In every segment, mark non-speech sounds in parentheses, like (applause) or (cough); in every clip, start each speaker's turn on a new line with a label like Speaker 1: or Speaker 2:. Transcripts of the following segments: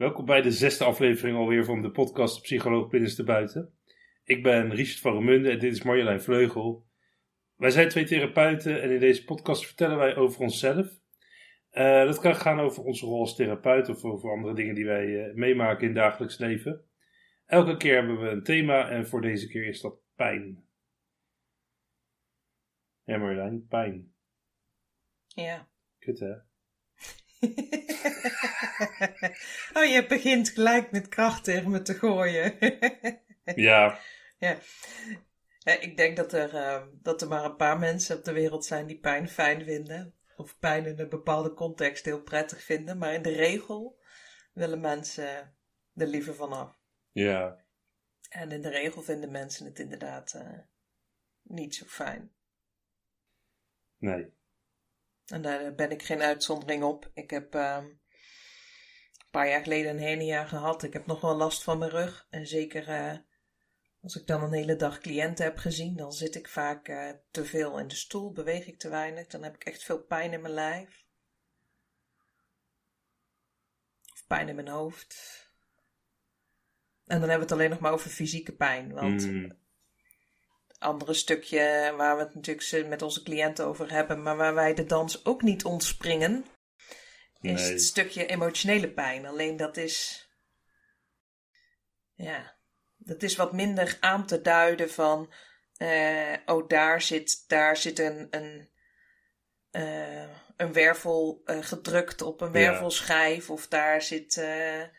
Speaker 1: Welkom bij de zesde aflevering alweer van de podcast Psycholoog Binnenste Buiten. Ik ben Richard van Remunde en dit is Marjolein Vleugel. Wij zijn twee therapeuten en in deze podcast vertellen wij over onszelf. Uh, dat kan gaan over onze rol als therapeut of over andere dingen die wij uh, meemaken in het dagelijks leven. Elke keer hebben we een thema en voor deze keer is dat pijn. Ja Marjolein, pijn.
Speaker 2: Ja.
Speaker 1: Kut hè? (laughs) (laughs)
Speaker 2: oh, je begint gelijk met kracht tegen me te gooien. (laughs)
Speaker 1: ja.
Speaker 2: ja. Ik denk dat er, uh, dat er maar een paar mensen op de wereld zijn die pijn fijn vinden. Of pijn in een bepaalde context heel prettig vinden. Maar in de regel willen mensen er liever vanaf.
Speaker 1: Ja.
Speaker 2: En in de regel vinden mensen het inderdaad uh, niet zo fijn.
Speaker 1: Nee.
Speaker 2: En daar ben ik geen uitzondering op. Ik heb uh, een paar jaar geleden een hernia gehad. Ik heb nog wel last van mijn rug. En zeker uh, als ik dan een hele dag cliënten heb gezien, dan zit ik vaak uh, te veel in de stoel, beweeg ik te weinig. Dan heb ik echt veel pijn in mijn lijf. Of pijn in mijn hoofd. En dan hebben we het alleen nog maar over fysieke pijn. Want
Speaker 1: Mm.
Speaker 2: andere stukje waar we het natuurlijk met onze cliënten over hebben, maar waar wij de dans ook niet ontspringen, is
Speaker 1: Nee.
Speaker 2: het stukje emotionele pijn. Alleen dat is, ja, dat is wat minder aan te duiden van, eh, oh daar zit, daar zit een, een, eh, een wervel eh, gedrukt op een
Speaker 1: Ja.
Speaker 2: wervelschijf of daar zit... en,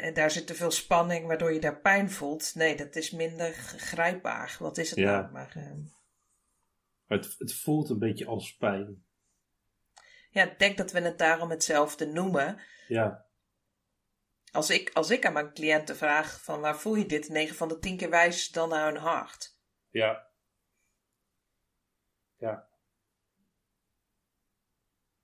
Speaker 2: en daar zit te veel spanning, waardoor je daar pijn voelt. Nee, dat is minder grijpbaar. Wat is het
Speaker 1: Ja.
Speaker 2: nou? Maar
Speaker 1: Maar het, het voelt een beetje als pijn.
Speaker 2: Ja, ik denk dat we het daarom hetzelfde noemen.
Speaker 1: Ja.
Speaker 2: Als ik, als ik aan mijn cliënten vraag van waar voel je dit? 9 van de 10 keer ze dan naar hun hart.
Speaker 1: Ja. Ja.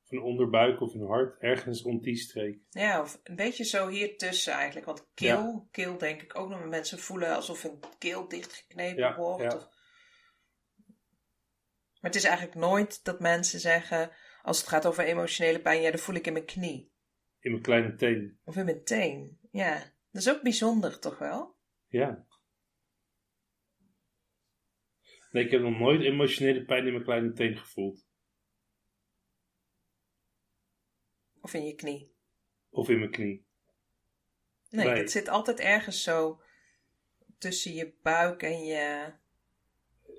Speaker 1: Of een onderbuik of een hart, ergens rond die streek.
Speaker 2: Ja, of een beetje zo hier tussen eigenlijk. Want keel, keel denk ik ook nog. Mensen voelen alsof hun keel dichtgeknepen
Speaker 1: Ja,
Speaker 2: wordt.
Speaker 1: ja.
Speaker 2: Of... Maar het is eigenlijk nooit dat mensen zeggen, als het gaat over emotionele pijn, ja, dat voel ik in mijn knie.
Speaker 1: In mijn kleine teen.
Speaker 2: Of in mijn teen. Ja, dat is ook bijzonder, toch wel?
Speaker 1: Ja. Nee, ik heb nog nooit emotionele pijn in mijn kleine teen gevoeld.
Speaker 2: Of in je knie.
Speaker 1: Of in mijn knie.
Speaker 2: Nee,
Speaker 1: Nee.
Speaker 2: het zit altijd ergens zo tussen je buik en je...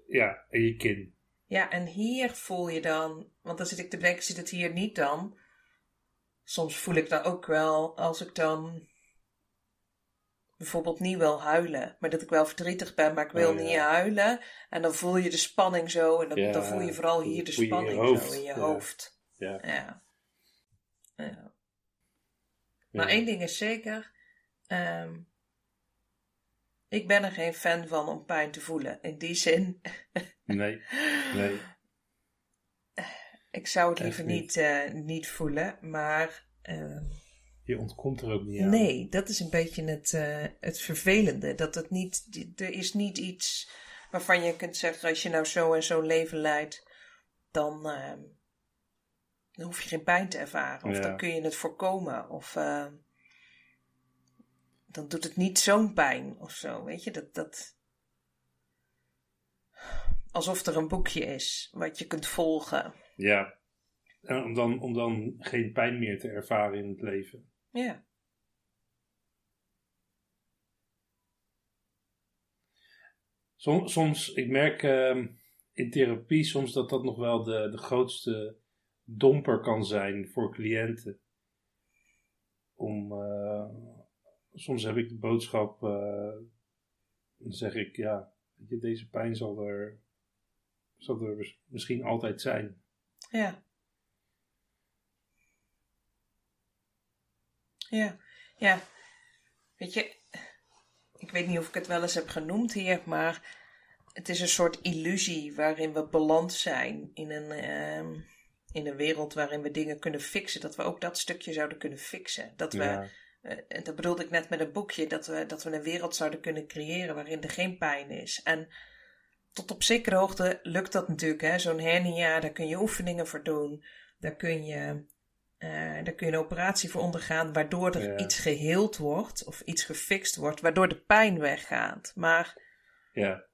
Speaker 1: Ja, en je kin.
Speaker 2: Ja, en hier voel je dan... Want dan zit ik te bedenken, zit het hier niet dan? Soms voel ik dat ook wel als ik dan... Bijvoorbeeld niet wil huilen, maar dat ik wel verdrietig ben, maar ik wil
Speaker 1: Oh, ja.
Speaker 2: niet huilen. En dan voel je de spanning zo, en dan,
Speaker 1: Ja,
Speaker 2: dan voel je vooral hier de
Speaker 1: in
Speaker 2: spanning
Speaker 1: hoofd,
Speaker 2: zo in je
Speaker 1: ja.
Speaker 2: hoofd.
Speaker 1: Ja.
Speaker 2: Ja. ja.
Speaker 1: Ja.
Speaker 2: Maar één ding is zeker. ehm, ik ben er geen fan van om pijn te voelen. In die zin,
Speaker 1: Nee, nee.
Speaker 2: ik zou het liever
Speaker 1: niet.
Speaker 2: niet, eh, niet voelen. Maar ehm,
Speaker 1: Je ontkomt er ook niet aan.
Speaker 2: nee, dat is een beetje het, eh, het vervelende. Dat het niet, er is niet iets waarvan je kunt zeggen: als je nou zo en zo leven leidt, dan, ehm, dan hoef je geen pijn te ervaren. Of
Speaker 1: Ja.
Speaker 2: dan kun je het voorkomen. Of ehm, dan doet het niet zo'n pijn of zo. Weet je, dat. dat Alsof er een boekje is wat je kunt volgen.
Speaker 1: Ja. En om, dan, om dan geen pijn meer te ervaren in het leven.
Speaker 2: Ja.
Speaker 1: Soms, soms ik merk ehm, in therapie soms dat dat nog wel de, de grootste domper kan zijn voor cliënten. Om, eh, soms heb ik de boodschap, eh, dan zeg ik, ja, deze pijn zal er, zal er mis- misschien altijd zijn.
Speaker 2: Ja. Ja. Ja. Weet je, ik weet niet of ik het wel eens heb genoemd hier, maar het is een soort illusie waarin we beland zijn in een, ehm, in een wereld waarin we dingen kunnen fixen. Dat we ook dat stukje zouden kunnen fixen. Dat we,
Speaker 1: Ja,
Speaker 2: eh, en dat bedoelde ik net met een boekje, dat we, dat we een wereld zouden kunnen creëren waarin er geen pijn is. En tot op zekere hoogte lukt dat natuurlijk. hè. Zo'n hernia, daar kun je oefeningen voor doen. Daar kun je Uh, daar kun je een operatie voor ondergaan, waardoor er
Speaker 1: Ja.
Speaker 2: iets geheeld wordt of iets gefixt wordt, waardoor de pijn weggaat. Maar
Speaker 1: Ja.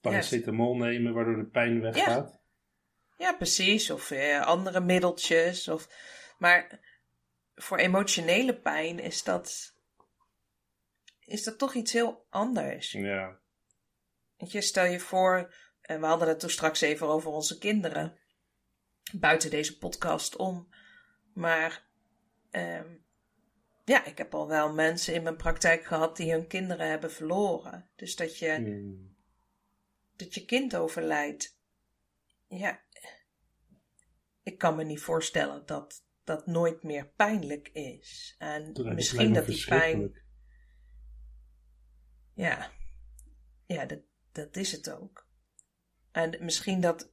Speaker 1: Paracetamol nemen waardoor de pijn weggaat.
Speaker 2: ja, precies. Of eh, andere middeltjes. Of... Maar voor emotionele pijn is dat, is dat toch iets heel anders.
Speaker 1: Ja.
Speaker 2: Weet je, stel je voor, en we hadden het toen straks even over onze kinderen. Buiten deze podcast om. Maar ehm, ja, ik heb al wel mensen in mijn praktijk gehad die hun kinderen hebben verloren. Dus dat je,
Speaker 1: Hmm.
Speaker 2: dat je kind overlijdt. Ja, ik kan me niet voorstellen dat dat nooit meer pijnlijk is. En
Speaker 1: Dat
Speaker 2: misschien dat die pijn. Ja, ja dat, dat is het ook. En misschien dat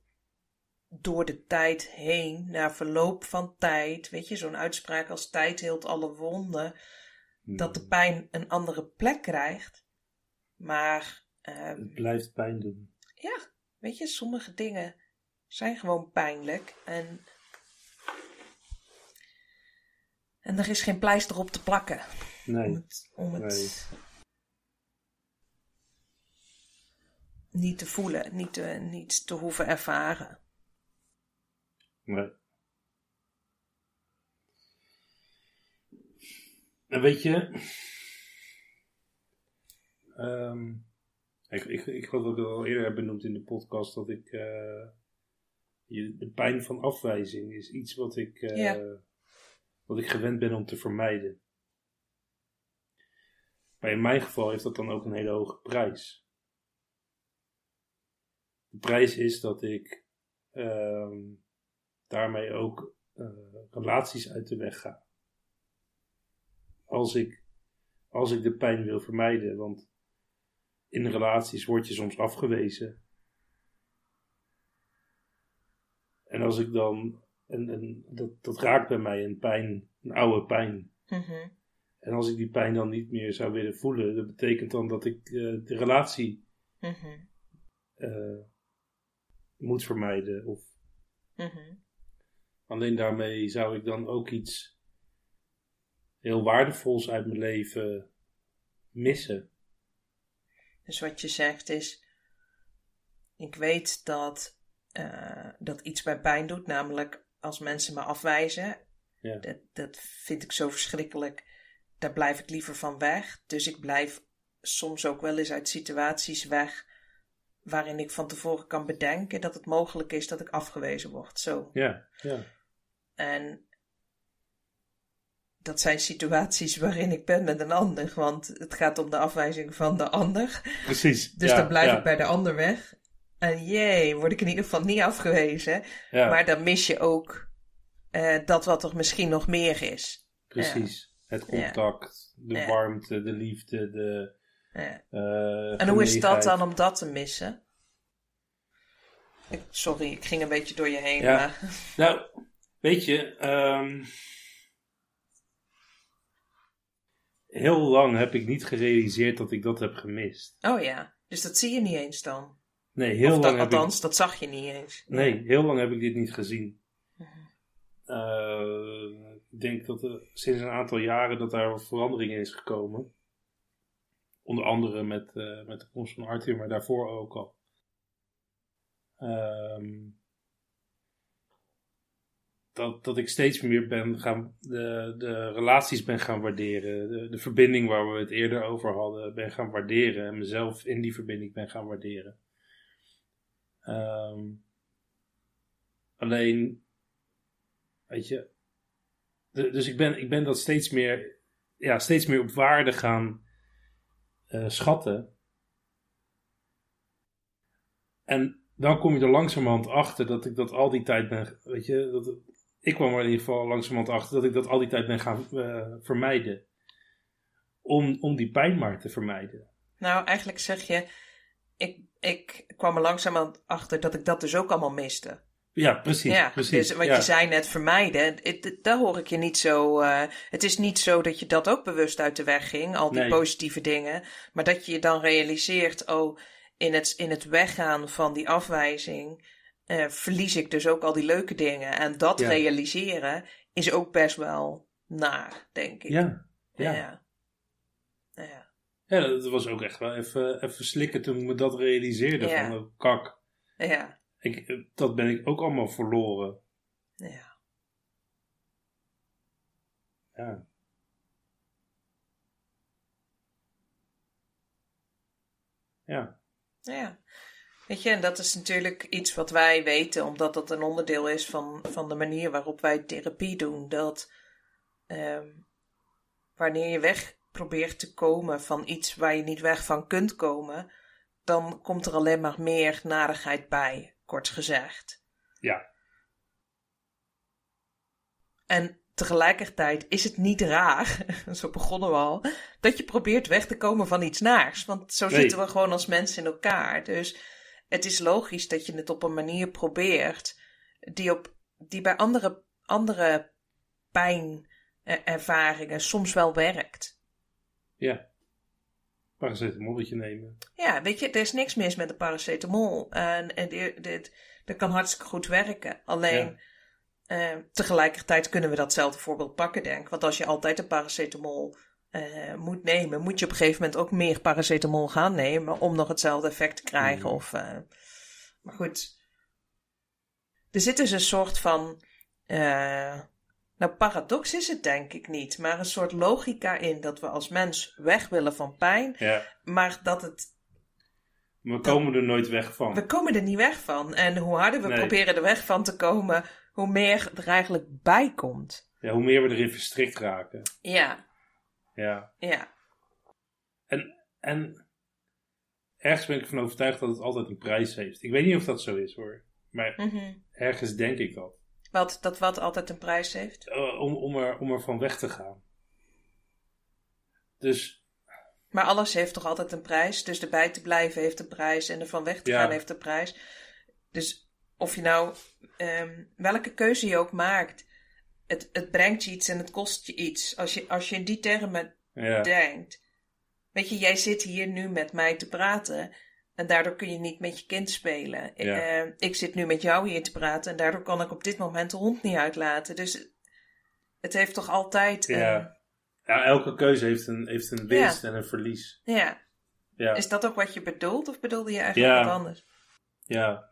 Speaker 2: door de tijd heen, na verloop van tijd, weet je, zo'n uitspraak als tijd heelt alle wonden, dat de
Speaker 1: Hmm.
Speaker 2: pijn een andere plek krijgt. Maar ehm,
Speaker 1: Het blijft pijn doen.
Speaker 2: ja, weet je, sommige dingen zijn gewoon pijnlijk en. En er is geen pleister op te plakken. Om
Speaker 1: Nee.
Speaker 2: het, om het
Speaker 1: Nee.
Speaker 2: Niet te voelen, niet te, niet te hoeven ervaren.
Speaker 1: nee. En weet je, ehm, ik, ik, ik geloof dat ik het al eerder heb benoemd in de podcast dat ik eh, de pijn van afwijzing is iets wat ik, eh,
Speaker 2: Ja.
Speaker 1: wat ik gewend ben om te vermijden. Maar in mijn geval heeft dat dan ook een hele hoge prijs. De prijs is dat ik ehm, daarmee ook eh, relaties uit de weg ga. Als ik, als ik de pijn wil vermijden, want in relaties word je soms afgewezen. En als ik dan, en, en dat, dat raakt bij mij een pijn, een oude pijn.
Speaker 2: Mhm.
Speaker 1: En als ik die pijn dan niet meer zou willen voelen, dat betekent dan dat ik eh, de relatie eh, moet vermijden. Of
Speaker 2: Mhm.
Speaker 1: alleen daarmee zou ik dan ook iets heel waardevols uit mijn leven missen.
Speaker 2: Dus wat je zegt is, ik weet dat, eh, dat iets mij pijn doet, namelijk als mensen me afwijzen.
Speaker 1: Ja.
Speaker 2: Dat, dat vind ik zo verschrikkelijk. Daar blijf ik liever van weg. Dus ik blijf soms ook wel eens uit situaties weg waarin ik van tevoren kan bedenken dat het mogelijk is dat ik afgewezen word. Zo.
Speaker 1: Ja, ja,
Speaker 2: En dat zijn situaties waarin ik ben met een ander, want het gaat om de afwijzing van de ander.
Speaker 1: precies.
Speaker 2: Dus
Speaker 1: ja,
Speaker 2: dan blijf
Speaker 1: ja,
Speaker 2: ik bij de ander weg. En jee, word ik in ieder geval niet afgewezen.
Speaker 1: Ja,
Speaker 2: Maar dan mis je ook eh, dat wat er misschien nog meer is.
Speaker 1: precies. Het contact, de warmte, de liefde, de.
Speaker 2: Ja.
Speaker 1: eh,
Speaker 2: En hoe is dat dan om dat te missen? Ik, sorry, ik ging een beetje door je heen.
Speaker 1: Ja.
Speaker 2: Maar... (laughs)
Speaker 1: Nou, weet je, ehm, heel lang heb ik niet gerealiseerd dat ik dat heb gemist.
Speaker 2: Oh ja, dus dat zie je niet eens dan.
Speaker 1: Nee, heel
Speaker 2: of dat,
Speaker 1: lang heb ik
Speaker 2: althans, dat zag je niet eens.
Speaker 1: Nee, heel lang heb ik dit niet gezien.
Speaker 2: Mhm.
Speaker 1: Eh, ik denk dat er sinds een aantal jaren dat daar wat verandering in is gekomen. Onder andere met, eh, met de komst van Arthur, maar daarvoor ook al. Ehm, dat, dat ik steeds meer ben gaan, de, de relaties ben gaan waarderen. De, de verbinding waar we het eerder over hadden, ben gaan waarderen. En mezelf in die verbinding ben gaan waarderen. Ehm, alleen, weet je, dus ik ben, ik ben dat steeds meer, ja, steeds meer op waarde gaan eh, schatten. En dan kom je er langzamerhand achter dat ik dat al die tijd ben, weet je, dat, ik kwam er in ieder geval langzamerhand achter dat ik dat al die tijd ben gaan eh, vermijden. Om, om die pijn maar te vermijden.
Speaker 2: Nou, eigenlijk zeg je, ik, ik kwam er langzaam achter dat ik dat dus ook allemaal miste.
Speaker 1: Ja, precies.
Speaker 2: ja,
Speaker 1: precies.
Speaker 2: dus wat
Speaker 1: ja.
Speaker 2: je zei net, vermijden, het- daar hoor ik je niet zo... eh, het is niet zo dat je dat ook bewust uit de weg ging, al die
Speaker 1: Nee.
Speaker 2: positieve dingen. Maar dat je je dan realiseert, oh, in het, in het weggaan van die afwijzing... eh, verlies ik dus ook al die leuke dingen. En dat
Speaker 1: Ja.
Speaker 2: realiseren is ook best wel naar, denk ik.
Speaker 1: Ja, ja.
Speaker 2: Ja. Ja.
Speaker 1: Ja, dat was ook echt wel even, even slikken toen ik me dat realiseerde.
Speaker 2: Ja.
Speaker 1: Van, oh, kak,
Speaker 2: Ja.
Speaker 1: Ik, eh, dat ben ik ook allemaal verloren.
Speaker 2: ja.
Speaker 1: Ja. Ja,
Speaker 2: Ja. Weet je, en dat is natuurlijk iets wat wij weten, omdat dat een onderdeel is van, van de manier waarop wij therapie doen. Dat ehm, wanneer je weg probeert te komen van iets waar je niet weg van kunt komen, dan komt er alleen maar meer narigheid bij, kort gezegd.
Speaker 1: ja,
Speaker 2: En tegelijkertijd is het niet raar, (laughs) zo begonnen we al, dat je probeert weg te komen van iets naars. Want zo
Speaker 1: Nee.
Speaker 2: zitten we gewoon als mensen in elkaar. Dus het is logisch dat je het op een manier probeert die, op, die bij andere, andere pijnervaringen soms wel werkt.
Speaker 1: ja. Paracetamolletje nemen.
Speaker 2: Ja, weet je, er is niks mis met de paracetamol. En, en dit, dit, dat kan hartstikke goed werken. Alleen, eh, tegelijkertijd kunnen we datzelfde voorbeeld pakken, denk ik. Want als je altijd een paracetamol eh, moet nemen, moet je op een gegeven moment ook meer paracetamol gaan nemen om nog hetzelfde effect te krijgen.
Speaker 1: Mhm.
Speaker 2: Of, eh, maar goed, er zit dus een soort van. Nou, paradox is het denk ik niet, maar een soort logica in dat we als mens weg willen van pijn,
Speaker 1: Ja,
Speaker 2: maar dat het
Speaker 1: we komen er nooit weg van.
Speaker 2: we komen er niet weg van. En hoe harder we
Speaker 1: Nee.
Speaker 2: proberen er weg van te komen, hoe meer er eigenlijk bij komt.
Speaker 1: Ja, hoe meer we erin verstrikt raken.
Speaker 2: Ja,
Speaker 1: Ja.
Speaker 2: ja.
Speaker 1: En ergens ben ik ervan overtuigd dat het altijd een prijs heeft. Ik weet niet of dat zo is hoor. Maar
Speaker 2: Mhm.
Speaker 1: ergens denk ik dat.
Speaker 2: Wat, dat wat altijd een prijs heeft.
Speaker 1: Eh, om, om, er, om er van weg te gaan. Dus
Speaker 2: Maar alles heeft toch altijd een prijs. Dus erbij te blijven heeft een prijs en er van weg te
Speaker 1: Ja.
Speaker 2: gaan heeft een prijs. Dus of je nou ehm, welke keuze je ook maakt, het, het brengt je iets en het kost je iets. Als je, als je in die termen
Speaker 1: ja,
Speaker 2: denkt. Weet je, jij zit hier nu met mij te praten. En daardoor kun je niet met je kind spelen.
Speaker 1: Ja.
Speaker 2: Eh, ik zit nu met jou hier te praten. En daardoor kan ik op dit moment de hond niet uitlaten. Dus het heeft toch altijd.
Speaker 1: Ja. ja, elke keuze heeft een, heeft een winst en een verlies.
Speaker 2: ja.
Speaker 1: Ja,
Speaker 2: Is dat ook wat je bedoelt? Of bedoelde je eigenlijk wat anders?
Speaker 1: ja.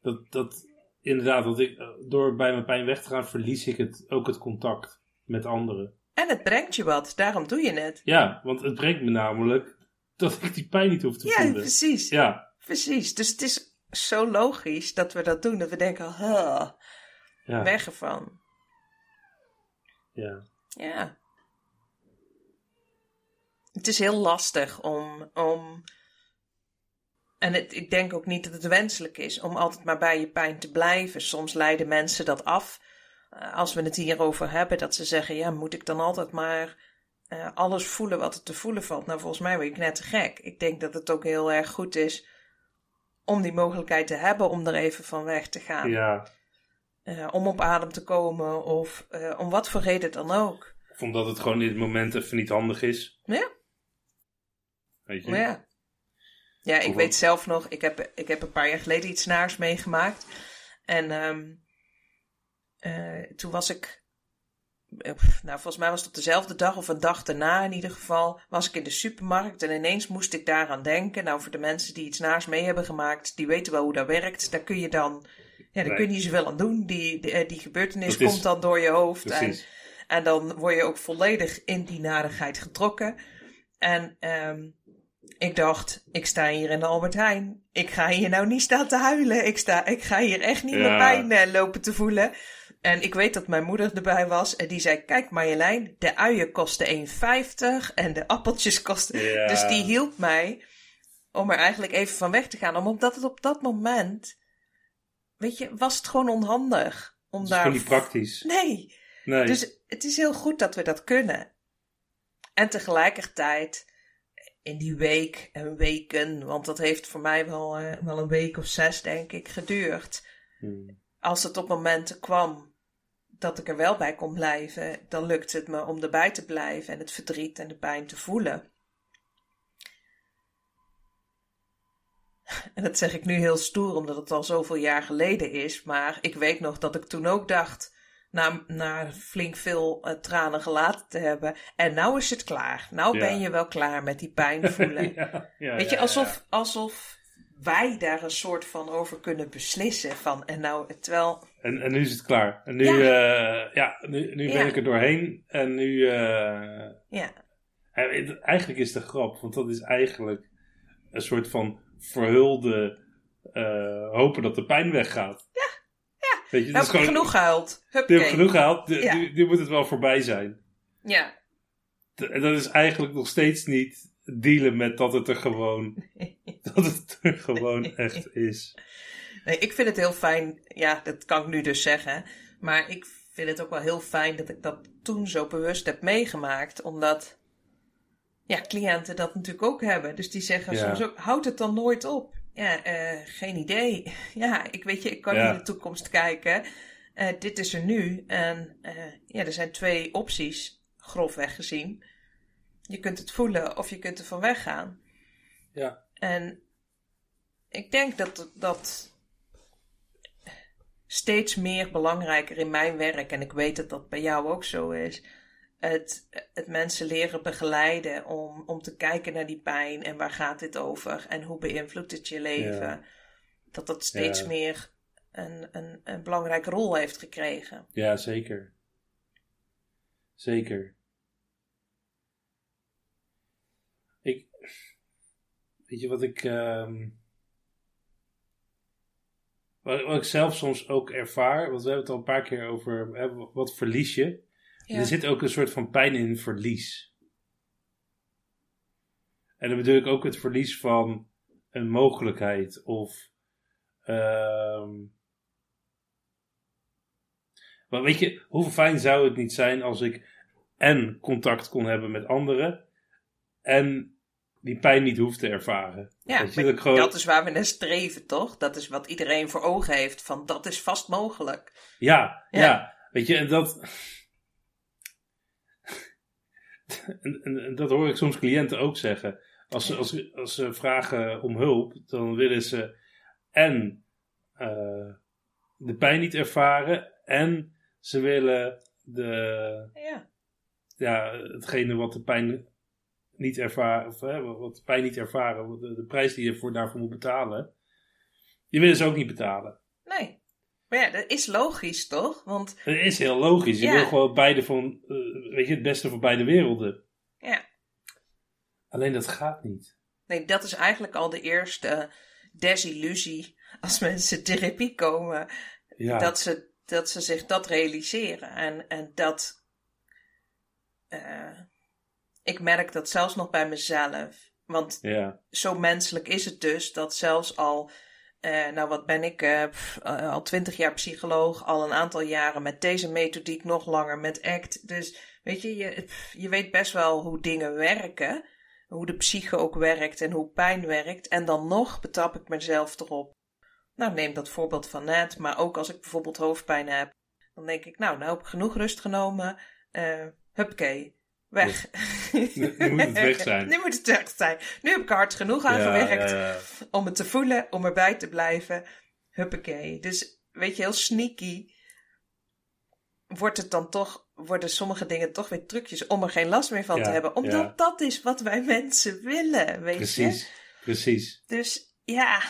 Speaker 1: Dat, dat, inderdaad, dat ik, eh, door bij mijn pijn weg te gaan, verlies ik het, ook het contact met anderen.
Speaker 2: En het brengt je wat. Daarom doe je het.
Speaker 1: Ja, want het brengt me namelijk dat ik die pijn niet hoef te
Speaker 2: Ja,
Speaker 1: voelen.
Speaker 2: precies.
Speaker 1: Ja,
Speaker 2: Precies. Dus het is zo logisch dat we dat doen. Dat we denken, huh,
Speaker 1: ja,
Speaker 2: weg ervan.
Speaker 1: ja.
Speaker 2: Ja. Het is heel lastig om. om en het, ik denk ook niet dat het wenselijk is om altijd maar bij je pijn te blijven. Soms leiden mensen dat af. eh, als we het hierover hebben, dat ze zeggen: ja, moet ik dan altijd maar eh, alles voelen wat er te voelen valt? Nou, volgens mij ben ik net te gek. Ik denk dat het ook heel erg goed is om die mogelijkheid te hebben om er even van weg te gaan.
Speaker 1: ja.
Speaker 2: Eh, om op adem te komen of eh, om wat voor reden dan ook.
Speaker 1: Of omdat het gewoon in het moment even niet handig is.
Speaker 2: Ja.
Speaker 1: Weet je?
Speaker 2: Ja. Ja, ik
Speaker 1: Of
Speaker 2: weet
Speaker 1: wat?
Speaker 2: zelf nog, ik heb, ik heb een paar jaar geleden iets naars meegemaakt. En ehm, eh, toen was ik, nou volgens mij was het op dezelfde dag of een dag daarna in ieder geval, was ik in de supermarkt en ineens moest ik daaraan denken. Nou, voor de mensen die iets naars mee hebben gemaakt, die weten wel hoe dat werkt. Daar kun je dan, ja, daar
Speaker 1: Nee.
Speaker 2: kun je niet zoveel aan doen. Die, die, eh, die gebeurtenis
Speaker 1: Dat is-
Speaker 2: komt dan door je hoofd.
Speaker 1: Precies.
Speaker 2: en dan word je ook volledig in die narigheid getrokken. En ehm, ik dacht, ik sta hier in de Albert Heijn. Ik ga hier nou niet staan te huilen. Ik, sta, ik ga hier echt niet
Speaker 1: Ja.
Speaker 2: mijn pijn eh, lopen te voelen. En ik weet dat mijn moeder erbij was. En die zei, kijk Marjolein, de uien kosten 1,50 en de appeltjes kosten...
Speaker 1: Ja.
Speaker 2: Dus die hielp mij om er eigenlijk even van weg te gaan. Omdat het op dat moment, weet je, was het gewoon onhandig. Om
Speaker 1: Het is
Speaker 2: daar...
Speaker 1: gewoon niet praktisch.
Speaker 2: Nee,
Speaker 1: Nee.
Speaker 2: dus het is heel goed dat we dat kunnen. En tegelijkertijd, in die week en weken, want dat heeft voor mij wel, eh, wel een week of zes, denk ik, geduurd.
Speaker 1: Hmm.
Speaker 2: Als het op momenten kwam dat ik er wel bij kon blijven, dan lukte het me om erbij te blijven en het verdriet en de pijn te voelen. (laughs) En dat zeg ik nu heel stoer, omdat het al zoveel jaar geleden is. Maar ik weet nog dat ik toen ook dacht, na, na flink veel uh, tranen gelaten te hebben. En nou is het klaar. Nou
Speaker 1: Ja.
Speaker 2: ben je wel klaar met die pijn (laughs) voelen.
Speaker 1: ja, ja,
Speaker 2: Weet je, alsof, alsof wij daar een soort van over kunnen beslissen. Van, en nou, terwijl.
Speaker 1: En, en nu is het klaar. En nu,
Speaker 2: Ja.
Speaker 1: ja. ja, nu, nu ben ik er doorheen. En nu... eh,
Speaker 2: ja,
Speaker 1: eh, het- eigenlijk is de grap, want dat is eigenlijk een soort van verhulde eh, hopen dat de pijn weggaat. Ja, ja. Weet je,
Speaker 2: nou
Speaker 1: dat
Speaker 2: heb
Speaker 1: is
Speaker 2: ik
Speaker 1: gewoon,
Speaker 2: genoeg gehuild.
Speaker 1: Je
Speaker 2: Huppakee.
Speaker 1: hebt genoeg gehaald, nu,
Speaker 2: Ja.
Speaker 1: moet het wel voorbij zijn.
Speaker 2: Ja,
Speaker 1: En dat is eigenlijk nog steeds niet dealen met dat het er gewoon, (laughs) dat het er gewoon echt is.
Speaker 2: Nee, ik vind het heel fijn. Ja, dat kan ik nu dus zeggen. Maar ik vind het ook wel heel fijn dat ik dat toen zo bewust heb meegemaakt. Omdat ja, cliënten dat natuurlijk ook hebben. Dus die zeggen
Speaker 1: Ja.
Speaker 2: soms ook, houd het dan nooit op? Ja, eh, geen idee. (laughs) Ja, ik weet je, ik kan
Speaker 1: Ja.
Speaker 2: niet in de toekomst kijken. Eh, dit is er nu. En eh, ja, er zijn twee opties, grofweg gezien. Je kunt het voelen of je kunt er van weggaan.
Speaker 1: Ja.
Speaker 2: En ik denk dat dat steeds meer belangrijker in mijn werk, en ik weet dat dat bij jou ook zo is, het, het mensen leren begeleiden om, om te kijken naar die pijn en waar gaat dit over en hoe beïnvloedt het je leven.
Speaker 1: Ja.
Speaker 2: Dat dat steeds
Speaker 1: Ja.
Speaker 2: meer een, een, een belangrijke rol heeft gekregen.
Speaker 1: Ja, zeker. Zeker. Ik, weet je wat ik, ehm, wat, wat ik zelf soms ook ervaar, want we hebben het al een paar keer over, hè, wat verlies je?
Speaker 2: Ja.
Speaker 1: Er zit ook een soort van pijn in verlies. En dan bedoel ik ook het verlies van een mogelijkheid of. ehm maar weet je, hoe fijn zou het niet zijn als ik en contact kon hebben met anderen en die pijn niet hoef te ervaren?
Speaker 2: Ja, maar
Speaker 1: dat gewoon,
Speaker 2: dat is waar we naar streven, toch? Dat is wat iedereen voor ogen heeft, van dat is vast mogelijk.
Speaker 1: Ja,
Speaker 2: Ja.
Speaker 1: ja, Weet je, en dat. en, en, en dat hoor ik soms cliënten ook zeggen. Als ze, als, als ze vragen om hulp, dan willen ze en eh, de pijn niet ervaren en ze willen de,
Speaker 2: Ja,
Speaker 1: ja, hetgene wat de pijn niet ervaren, of hè, wat pijn niet ervaren, de, de prijs die je voor, daarvoor moet betalen, die willen ze ook niet betalen.
Speaker 2: nee. Maar ja, dat is logisch, toch? Want
Speaker 1: Het is heel logisch. Je
Speaker 2: Ja.
Speaker 1: wil gewoon beide van, eh, weet je, het beste van beide werelden.
Speaker 2: ja,
Speaker 1: Alleen dat gaat niet.
Speaker 2: nee, dat is eigenlijk al de eerste desillusie als mensen therapie komen.
Speaker 1: Ja,
Speaker 2: Dat, ze, dat ze zich dat realiseren. En, en dat. eh, ik merk dat zelfs nog bij mezelf. Want
Speaker 1: ja,
Speaker 2: zo menselijk is het dus dat zelfs al. eh, nou, wat ben ik? eh, pff, eh, al twintig jaar psycholoog, al een aantal jaren met deze methodiek, nog langer met ACT. Dus weet je, je, pff, je weet best wel hoe dingen werken. Hoe de psyche ook werkt en hoe pijn werkt. En dan nog betrap ik mezelf erop. Nou, neem dat voorbeeld van net, maar ook als ik bijvoorbeeld hoofdpijn heb, dan denk ik, nou, nou heb ik genoeg rust genomen. eh huppakee, weg.
Speaker 1: Nu- nu moet het weg zijn. (laughs)
Speaker 2: nu moet het weg zijn. Nu heb ik er hard genoeg aan
Speaker 1: ja,
Speaker 2: gewerkt
Speaker 1: ja,
Speaker 2: om het te voelen, om erbij te blijven. Huppakee. Dus weet je, heel sneaky wordt het dan toch, worden sommige dingen toch weer trucjes om er geen last meer van
Speaker 1: Ja,
Speaker 2: te hebben. Omdat
Speaker 1: ja.
Speaker 2: dat is wat wij mensen willen, weet je.
Speaker 1: Precies, precies.
Speaker 2: Dus ja.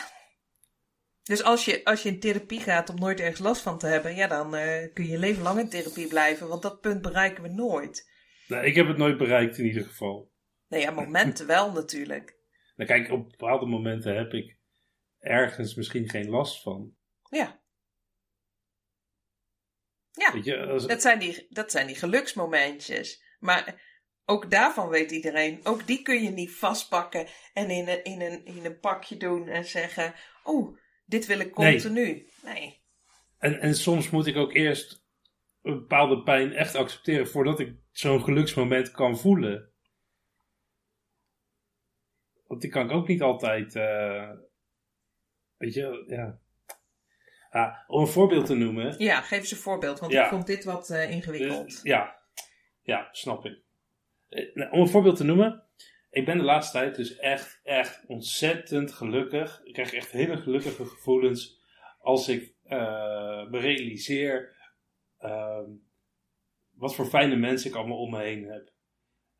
Speaker 2: Dus als je, als je in therapie gaat om nooit ergens last van te hebben, ja, dan eh, kun je leven lang in therapie blijven, want dat punt bereiken we nooit.
Speaker 1: Nou, ik heb het nooit bereikt in ieder geval.
Speaker 2: Nee, ja, momenten wel natuurlijk.
Speaker 1: Nou, kijk, op bepaalde momenten heb ik ergens misschien geen last van.
Speaker 2: Ja. Ja,
Speaker 1: Weet je, als,
Speaker 2: dat zijn die, dat zijn die geluksmomentjes. Maar ook daarvan weet iedereen, ook die kun je niet vastpakken en in een, in een, in een pakje doen en zeggen, oh, dit wil ik
Speaker 1: Nee.
Speaker 2: continu. Nee.
Speaker 1: en, en soms moet ik ook eerst een bepaalde pijn echt accepteren voordat ik zo'n geluksmoment kan voelen. Want die kan ik ook niet altijd. eh, weet je, ja. Ah, om een voorbeeld te noemen.
Speaker 2: Ja, geef eens een voorbeeld, want
Speaker 1: Ja.
Speaker 2: ik vond dit wat eh, ingewikkeld.
Speaker 1: Dus, ja, ja, snap ik. Eh, nou, om een voorbeeld te noemen. ik ben de laatste tijd dus echt, echt ontzettend gelukkig. Ik krijg echt hele gelukkige gevoelens als ik uh, me realiseer uh, wat voor fijne mensen ik allemaal om me heen heb.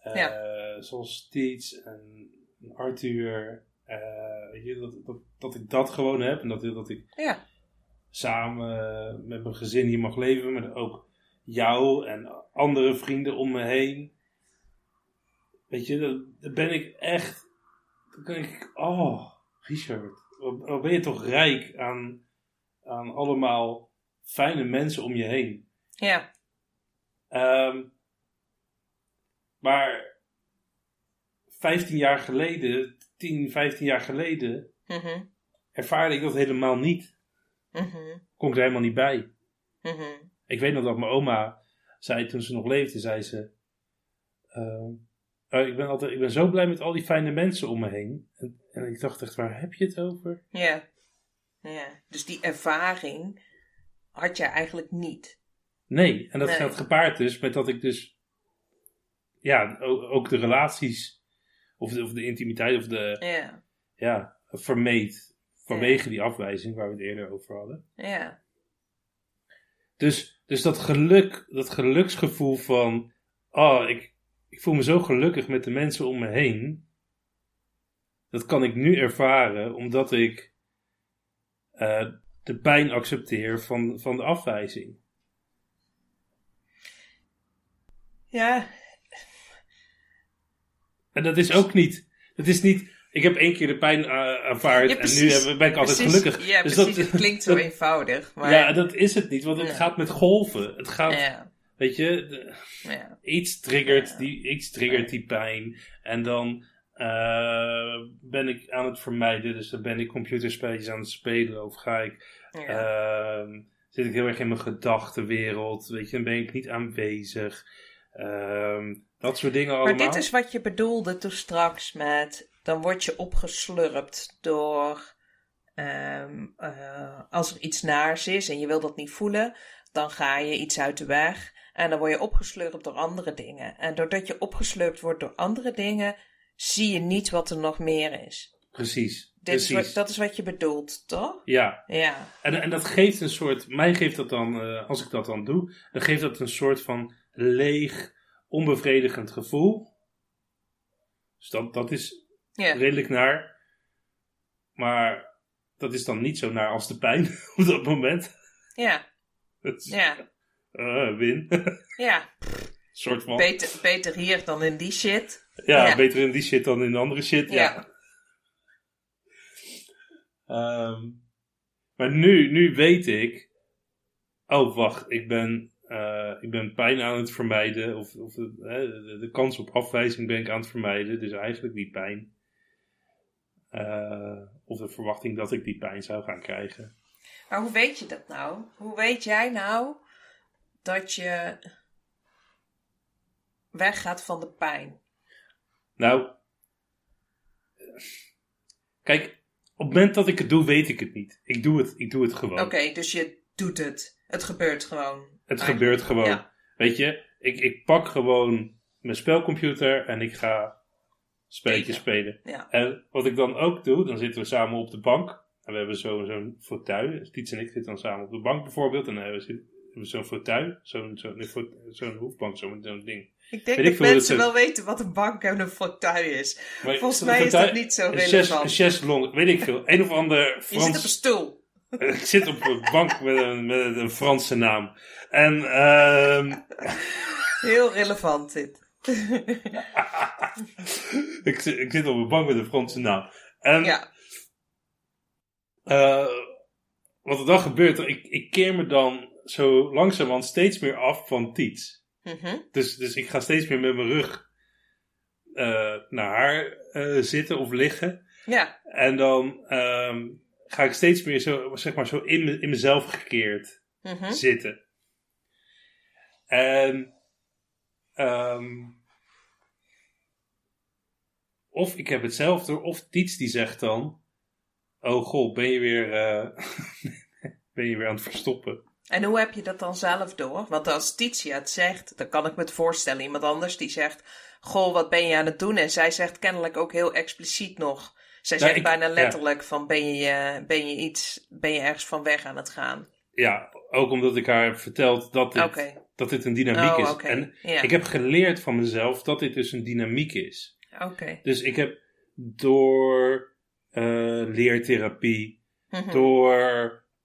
Speaker 1: Uh, ja. Zoals Teets en Arthur. je, dat, dat, dat ik dat gewoon heb en dat, dat ik
Speaker 2: ja.
Speaker 1: samen met mijn gezin hier mag leven, maar ook jou en andere vrienden om me heen. Weet je, dan ben ik echt. Dan denk ik, oh, Richard, wat ben je toch rijk aan, aan allemaal fijne mensen om je heen.
Speaker 2: Ja.
Speaker 1: Um, maar 15 jaar geleden, 10, 15 jaar geleden,
Speaker 2: mm
Speaker 1: ervaarde ik dat helemaal niet.
Speaker 2: Mm
Speaker 1: Kon ik er helemaal niet bij.
Speaker 2: Mm
Speaker 1: Ik weet nog dat mijn oma zei toen ze nog leefde, zei ze. Uh, uh, ik, ben altijd, ik ben zo blij met al die fijne mensen om me heen. En, en ik dacht echt, waar heb je het over?
Speaker 2: Ja. ja. Dus die ervaring had jij eigenlijk niet.
Speaker 1: Nee, en dat nee. gaat gepaard dus met dat ik dus... Ja, ook, de relaties, of de, of de intimiteit, of de...
Speaker 2: Ja.
Speaker 1: Ja, vermeed. Vanwege ja. die afwijzing waar we het eerder over hadden.
Speaker 2: Ja.
Speaker 1: Dus, dus dat geluk, dat geluksgevoel van... Oh, ik, ik voel me zo gelukkig met de mensen om me heen. Dat kan ik nu ervaren omdat ik uh, de pijn accepteer van, van de afwijzing.
Speaker 2: Ja.
Speaker 1: En dat is ook niet. Dat is niet. Ik heb één keer de pijn uh, aanvaard ja, en nu ben ik altijd
Speaker 2: precies,
Speaker 1: gelukkig.
Speaker 2: Ja,
Speaker 1: dus
Speaker 2: precies.
Speaker 1: Dat,
Speaker 2: het klinkt zo eenvoudig. Maar...
Speaker 1: Ja, dat is het niet, want het
Speaker 2: Ja.
Speaker 1: gaat met golven. Het gaat.
Speaker 2: Ja.
Speaker 1: Weet je, de- iets triggert, die, iets triggert die pijn. En dan eh, ben ik aan het vermijden. Dus dan ben ik computerspelletjes aan het spelen. Of ga ik, ehm, zit ik heel erg in mijn gedachtenwereld. Weet je, dan ben ik niet aanwezig. Ehm, dat soort dingen allemaal.
Speaker 2: Maar dit is wat je bedoelde toen straks met. Dan word je opgeslurpt door. ehm, eh, als er iets naars is en je wil dat niet voelen, dan ga je iets uit de weg. En dan word je opgeslurpt door andere dingen. En doordat je opgeslurpt wordt door andere dingen, zie je niet wat er nog meer is.
Speaker 1: Precies.
Speaker 2: Dit is
Speaker 1: precies.
Speaker 2: wat, dat is wat je bedoelt, toch?
Speaker 1: Ja,
Speaker 2: Ja.
Speaker 1: En, en dat geeft een soort, mij geeft dat dan, eh, als ik dat dan doe, dan geeft dat een soort van leeg, onbevredigend gevoel. Dus dat, dat is redelijk naar. Maar dat is dan niet zo naar als de pijn (laughs) op dat moment.
Speaker 2: Ja. Ja.
Speaker 1: eh, win.
Speaker 2: Ja. (laughs)
Speaker 1: soort van.
Speaker 2: Beter, beter hier dan in die shit.
Speaker 1: ja,
Speaker 2: ja.
Speaker 1: beter in die shit dan in de andere shit. Ja.
Speaker 2: Ja. (laughs)
Speaker 1: Ehm, maar nu, nu weet ik. Oh, wacht, ik ben, eh, ik ben pijn aan het vermijden. Of, of de, de kans op afwijzing ben ik aan het vermijden. Dus eigenlijk die pijn. Eh, of de verwachting dat ik die pijn zou gaan krijgen.
Speaker 2: Maar hoe weet je dat nou? Hoe weet jij nou dat je weggaat van de pijn?
Speaker 1: Nou, kijk, op het moment dat ik het doe, weet ik het niet. Ik doe het, ik doe het gewoon.
Speaker 2: Oké, dus je doet het. Het gebeurt gewoon.
Speaker 1: Het gebeurt gewoon.
Speaker 2: Ja.
Speaker 1: Weet je, ik, ik pak gewoon mijn spelcomputer en ik ga spelletjes spelen.
Speaker 2: Ja.
Speaker 1: En wat ik dan ook doe, dan zitten we samen op de bank. En we hebben zo- zo'n fauteuil. Tiets en ik zitten dan samen op de bank bijvoorbeeld. En dan hebben we, zo'n fauteuil. Zo'n zo'n zo'n hoefbank, zo'n zo'n ding.
Speaker 2: Ik denk dat mensen
Speaker 1: dat
Speaker 2: wel weten wat een bank en een fauteuil is.
Speaker 1: Maar
Speaker 2: Volgens mij is dat niet zo relevant.
Speaker 1: Een chaiselong, weet ik veel. Een of ander (laughs)
Speaker 2: Je zit op een
Speaker 1: Frans...
Speaker 2: stoel. (laughs)
Speaker 1: ik zit op een bank met een, met een Franse naam. En ehm
Speaker 2: Heel relevant dit. (laughs)
Speaker 1: ik, zit- ik zit op een bank met een Franse naam. En
Speaker 2: ja.
Speaker 1: Eh, wat er dan gebeurt, ik, ik keer me dan zo langzamerhand steeds meer af van Tiets.
Speaker 2: Mhm.
Speaker 1: Dus, dus ik ga steeds meer met mijn rug eh, naar haar eh, zitten of liggen.
Speaker 2: Ja.
Speaker 1: En dan ehm, ga ik steeds meer zo, zeg maar, zo in, me, in mezelf gekeerd
Speaker 2: Mhm.
Speaker 1: zitten. En ehm, of ik heb hetzelfde, of Tiets die zegt dan: Oh god, ben je weer, eh, (laughs) ben je weer aan het verstoppen?
Speaker 2: En hoe heb je dat dan zelf door? Want als Titia het zegt, dan kan ik me het voorstellen. Iemand anders die zegt goh, wat ben je aan het doen? En zij zegt kennelijk ook heel expliciet nog. Zij
Speaker 1: Ja,
Speaker 2: zegt bijna
Speaker 1: ja.
Speaker 2: letterlijk van, ben je, ben je iets, ben je ergens van weg aan het gaan?
Speaker 1: Ja, ook omdat ik haar heb verteld dat dit, dat dit een dynamiek
Speaker 2: Oh,
Speaker 1: is. En
Speaker 2: Ja.
Speaker 1: ik heb geleerd van mezelf dat dit dus een dynamiek is.
Speaker 2: Oké.
Speaker 1: Dus ik heb door eh, leertherapie,
Speaker 2: Mhm.
Speaker 1: door,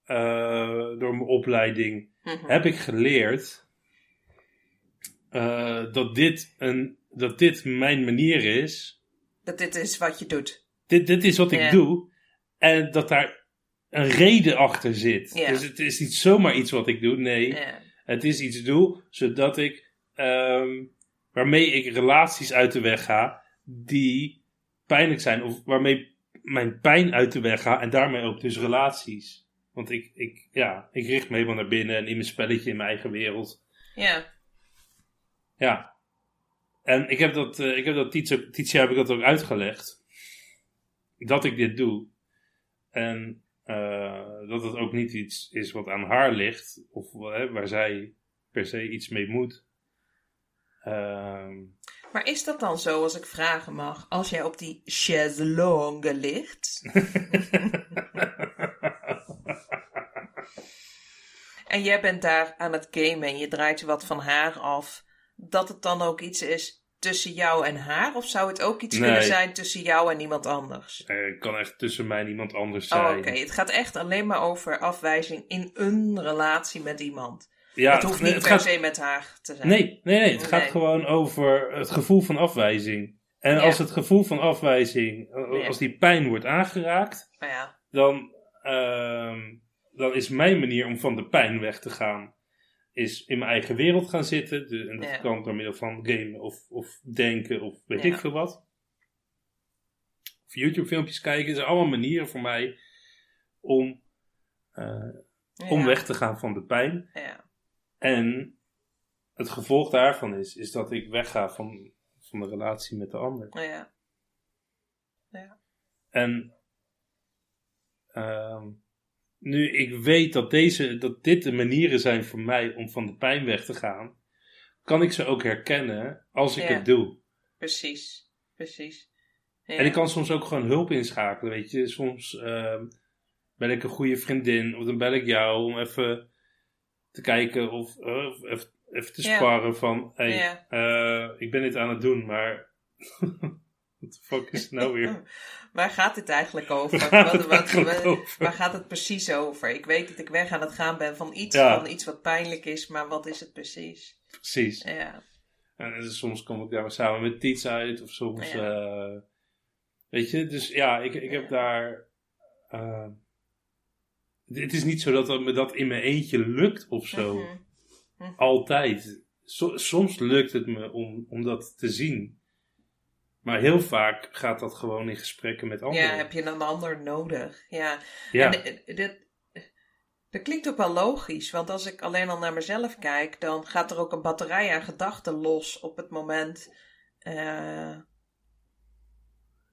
Speaker 1: eh, door mijn opleiding,
Speaker 2: Mhm.
Speaker 1: heb ik geleerd eh, dat, dit een, dat dit mijn manier is.
Speaker 2: Dat dit is wat je doet.
Speaker 1: Dit, dit is wat ik doe. En dat daar een reden achter zit. Dus het is niet zomaar iets wat ik doe. Nee, het is iets doe zodat ik, ehm, waarmee ik relaties uit de weg ga die pijnlijk zijn. Of waarmee mijn pijn uit de weg ga en daarmee ook dus relaties. Want ik, ik, ja, ik richt me helemaal naar binnen en in mijn spelletje, in mijn eigen wereld.
Speaker 2: ja.
Speaker 1: Ja. En ik heb dat, eh, ik heb dat Titia heb ik dat ook uitgelegd. Dat ik dit doe. En eh, dat het ook niet iets is wat aan haar ligt. Of waar zij per se iets mee moet. Ehm,
Speaker 2: Maar is dat dan zo, als ik vragen mag, als jij op die chaiselongue ligt (laughs) en jij bent daar aan het gamen en je draait wat van haar af, dat het dan ook iets is tussen jou en haar? Of zou het ook iets
Speaker 1: Nee.
Speaker 2: kunnen zijn tussen jou en iemand anders?
Speaker 1: eh, het kan echt tussen mij en iemand anders zijn.
Speaker 2: Oh, oké. Het gaat echt alleen maar over afwijzing in een relatie met iemand.
Speaker 1: Ja,
Speaker 2: het hoeft
Speaker 1: nee,
Speaker 2: niet
Speaker 1: het
Speaker 2: per
Speaker 1: gaat,
Speaker 2: se met haar te zijn.
Speaker 1: nee, nee, nee, het gaat
Speaker 2: Nee.
Speaker 1: gewoon over het gevoel van afwijzing. En
Speaker 2: Ja.
Speaker 1: als het gevoel van afwijzing, als die pijn wordt aangeraakt,
Speaker 2: ja,
Speaker 1: dan, ehm, dan is mijn manier om van de pijn weg te gaan, is in mijn eigen wereld gaan zitten. De, en dat
Speaker 2: Ja.
Speaker 1: kan door middel van gamen of, of denken of weet
Speaker 2: Ja.
Speaker 1: ik veel wat. Of YouTube filmpjes kijken. Zijn allemaal manieren voor mij om, eh, om weg te gaan van de pijn.
Speaker 2: Ja.
Speaker 1: En het gevolg daarvan is, is dat ik wegga van, van de relatie met de ander.
Speaker 2: Ja.
Speaker 1: En ehm, nu ik weet dat, deze, dat dit de manieren zijn voor mij om van de pijn weg te gaan, kan ik ze ook herkennen als ik
Speaker 2: Ja.
Speaker 1: het doe.
Speaker 2: Precies. Precies. Ja.
Speaker 1: En ik kan soms ook gewoon hulp inschakelen, weet je. Soms ehm, bel ik een goede vriendin of dan bel ik jou om even te kijken of, of even, even te
Speaker 2: Ja.
Speaker 1: sparren van, hey, eh, ik ben dit aan het doen, maar (laughs) what the fuck is het nou weer? (laughs)
Speaker 2: Waar gaat dit eigenlijk over?
Speaker 1: Waar gaat
Speaker 2: Wat-
Speaker 1: het
Speaker 2: wat-
Speaker 1: eigenlijk
Speaker 2: wat-
Speaker 1: over?
Speaker 2: Waar gaat het precies over? Ik weet dat ik weg aan het gaan ben van iets,
Speaker 1: Ja.
Speaker 2: van iets wat pijnlijk is, maar wat is het precies?
Speaker 1: Precies.
Speaker 2: Ja.
Speaker 1: En soms kom ik daar samen met Tiets uit, of soms,
Speaker 2: Ja.
Speaker 1: eh, weet je, dus ja, ik, ik heb daar, eh, het is niet zo dat dat me dat in mijn eentje lukt of zo,
Speaker 2: Mhm.
Speaker 1: altijd. So- soms lukt het me om, om dat te zien, maar heel vaak gaat dat gewoon in gesprekken met anderen.
Speaker 2: Ja, heb je een ander nodig? Ja.
Speaker 1: Ja,
Speaker 2: En eh, dat, dat klinkt ook wel logisch, want als ik alleen al naar mezelf kijk, dan gaat er ook een batterij aan gedachten los op het moment eh,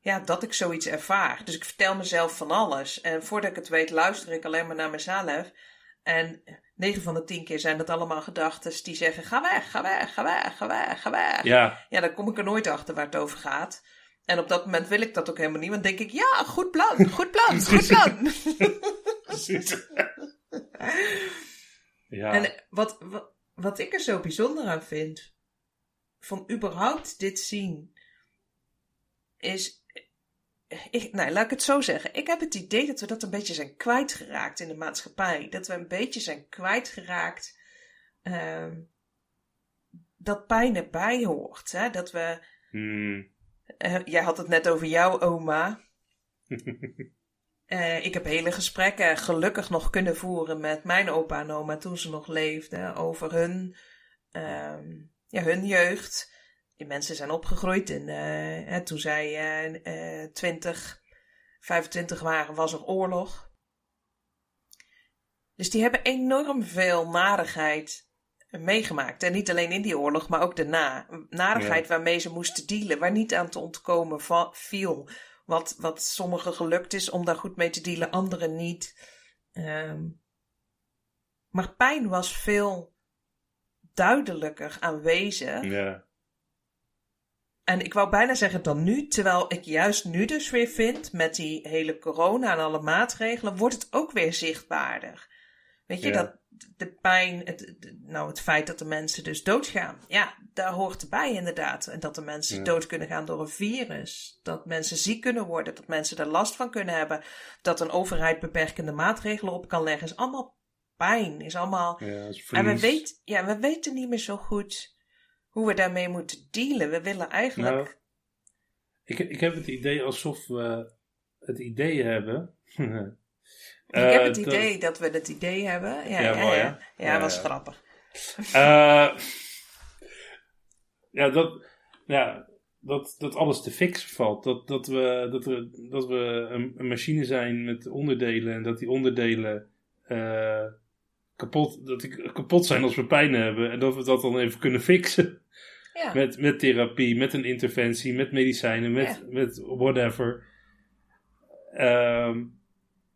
Speaker 2: ja, dat ik zoiets ervaar. Dus ik vertel mezelf van alles. En voordat ik het weet, luister ik alleen maar naar mezelf. En 9 van de 10 keer zijn dat allemaal gedachten die zeggen: ga weg, ga weg, ga weg, ga weg, ga weg.
Speaker 1: ja,
Speaker 2: Ja, dan kom ik er nooit achter waar het over gaat. En op dat moment wil ik dat ook helemaal niet, want denk ik: ja, goed plan, goed plan, (laughs) goed plan.
Speaker 1: precies. (laughs) ja,
Speaker 2: En wat, wat, wat ik er zo bijzonder aan vind, van überhaupt dit zien, is. Ik, nou, laat ik het zo zeggen. Ik heb het idee dat we dat een beetje zijn kwijtgeraakt in de maatschappij. Dat we een beetje zijn kwijtgeraakt. ehm dat pijn erbij hoort. Hè? Dat we.
Speaker 1: Hmm.
Speaker 2: eh, jij had het net over jouw oma. (laughs) Eh, ik heb hele gesprekken gelukkig nog kunnen voeren met mijn opa en oma toen ze nog leefden over hun, ehm, ja, hun jeugd. Die mensen zijn opgegroeid en eh, hè, toen zij eh, 20, 25 waren, was er oorlog. Dus die hebben enorm veel narigheid meegemaakt. En niet alleen in die oorlog, maar ook daarna. Narigheid waarmee ze moesten dealen, waar niet aan te ontkomen viel. Wat, wat sommigen gelukt is om daar goed mee te dealen, anderen niet. Ehm, maar pijn was veel duidelijker aanwezig.
Speaker 1: ja,
Speaker 2: en ik wou bijna zeggen dan nu, terwijl ik juist nu dus weer vind, met die hele corona en alle maatregelen, wordt het ook weer zichtbaarder. Weet je,
Speaker 1: Ja.
Speaker 2: dat de pijn, het, nou het feit dat de mensen dus doodgaan, ja, daar hoort erbij inderdaad. En dat de mensen
Speaker 1: Ja.
Speaker 2: dood kunnen gaan door een virus. Dat mensen ziek kunnen worden, dat mensen er last van kunnen hebben. Dat een overheid beperkende maatregelen op kan leggen, is allemaal pijn, is allemaal...
Speaker 1: Ja, is
Speaker 2: En we, weet, ja, we weten niet meer zo goed hoe we daarmee moeten dealen. We willen eigenlijk...
Speaker 1: Nou, ik, ik heb het idee alsof we het idee hebben. (laughs)
Speaker 2: ik
Speaker 1: eh,
Speaker 2: heb het idee dat we het idee hebben. Ja,
Speaker 1: Ja,
Speaker 2: ja,
Speaker 1: mooi,
Speaker 2: ja. was grappig.
Speaker 1: Eh, ja, dat, ja dat, dat alles te fixen valt. Dat, dat, we, dat, we, dat we een, een machine zijn met onderdelen en dat die onderdelen eh, kapot, dat die kapot zijn als we pijn hebben. En dat we dat dan even kunnen fixen.
Speaker 2: Ja.
Speaker 1: Met, met therapie, met een interventie, met medicijnen, met,
Speaker 2: Ja.
Speaker 1: met whatever. Ehm,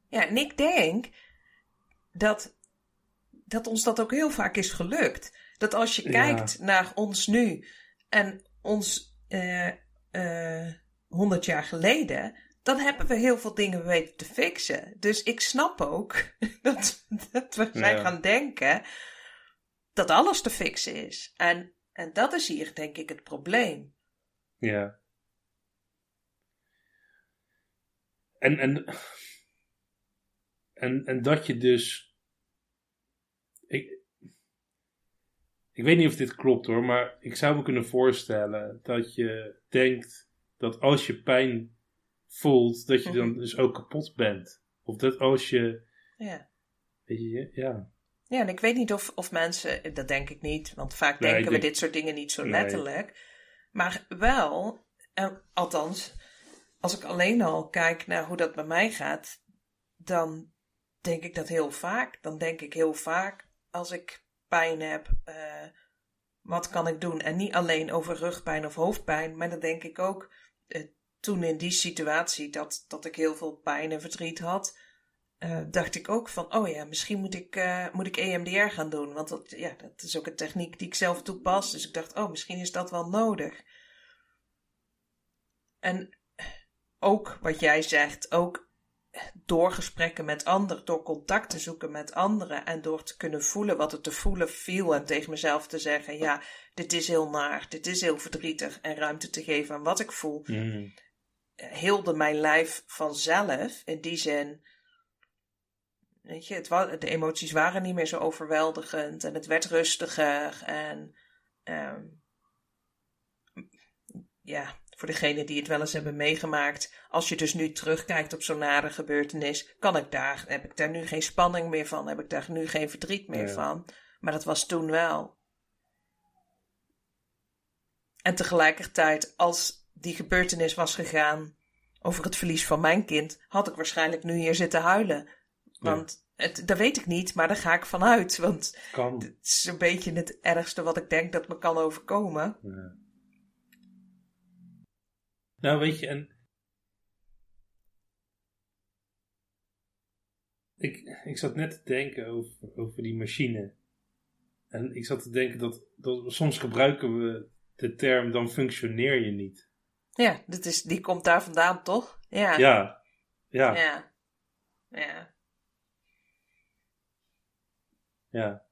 Speaker 2: Ja, en ik denk dat, dat ons dat ook heel vaak is gelukt. Dat als je
Speaker 1: Ja.
Speaker 2: kijkt naar ons nu en ons eh eh 100 jaar geleden, dan hebben we heel veel dingen weten te fixen. Dus ik snap ook (laughs) dat, dat we zijn
Speaker 1: Ja.
Speaker 2: gaan denken dat alles te fixen is. En, en dat is hier denk ik het probleem.
Speaker 1: Ja. En, en, en, en dat je dus. Ik, ik weet niet of dit klopt hoor, maar ik zou me kunnen voorstellen dat je denkt dat als je pijn voelt, dat je dan
Speaker 2: Mhm.
Speaker 1: dus ook kapot bent. Of dat als je.
Speaker 2: Ja.
Speaker 1: Weet je, ja.
Speaker 2: Ja, en ik weet niet of, of mensen, dat denk ik niet, want vaak
Speaker 1: Nee,
Speaker 2: denken we dit soort dingen niet zo
Speaker 1: Nee.
Speaker 2: letterlijk. Maar wel, eh, althans, als ik alleen al kijk naar hoe dat bij mij gaat, dan denk ik dat heel vaak. Dan denk ik heel vaak, als ik pijn heb, eh, wat kan ik doen? En niet alleen over rugpijn of hoofdpijn, maar dan denk ik ook, eh, toen in die situatie dat, dat ik heel veel pijn en verdriet had, eh, dacht ik ook van, oh ja, misschien moet ik, eh, moet ik EMDR gaan doen. Want dat, ja, dat is ook een techniek die ik zelf toepas. Dus ik dacht, oh, misschien is dat wel nodig. En ook wat jij zegt, ook door gesprekken met anderen, door contact te zoeken met anderen en door te kunnen voelen wat er te voelen viel en tegen mezelf te zeggen, ja, dit is heel naar, dit is heel verdrietig en ruimte te geven aan wat ik voel
Speaker 1: Mm.
Speaker 2: Heelde mijn lijf vanzelf. In die zin, weet je, het wa- de emoties waren niet meer zo overweldigend en het werd rustiger. En ehm, ja, voor degenen die het wel eens hebben meegemaakt, als je dus nu terugkijkt op zo'n nare gebeurtenis, kan ik daar, heb ik daar nu geen spanning meer van, heb ik daar nu geen verdriet meer
Speaker 1: Ja.
Speaker 2: van. Maar dat was toen wel. En tegelijkertijd, als die gebeurtenis was gegaan over het verlies van mijn kind, had ik waarschijnlijk nu hier zitten huilen. Want het, dat weet ik niet, maar daar ga ik vanuit. Want
Speaker 1: Kan.
Speaker 2: het is een beetje het ergste wat ik denk dat me kan overkomen.
Speaker 1: Ja. Nou, weet je, en. Ik, ik zat net te denken over, over die machine. En ik zat te denken dat, dat soms gebruiken we de term dan functioneer je niet.
Speaker 2: Ja, dit is, die komt daar vandaan, toch? Ja.
Speaker 1: Ja, ja, ja.
Speaker 2: Ja. Ja.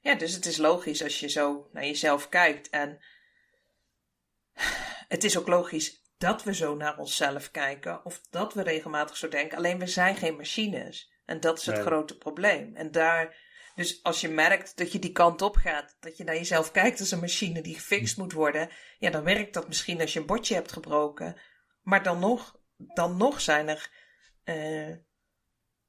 Speaker 2: Ja, dus het is logisch als je zo naar jezelf kijkt. En het is ook logisch dat we zo naar onszelf kijken. Of dat we regelmatig zo denken. Alleen we zijn geen machines. En dat is het
Speaker 1: Nee.
Speaker 2: grote probleem. En daar, dus als je merkt dat je die kant op gaat. Dat je naar jezelf kijkt als een machine die gefixt moet worden. Ja, dan werkt dat misschien als je een bordje hebt gebroken. Maar dan nog, dan nog zijn er eh,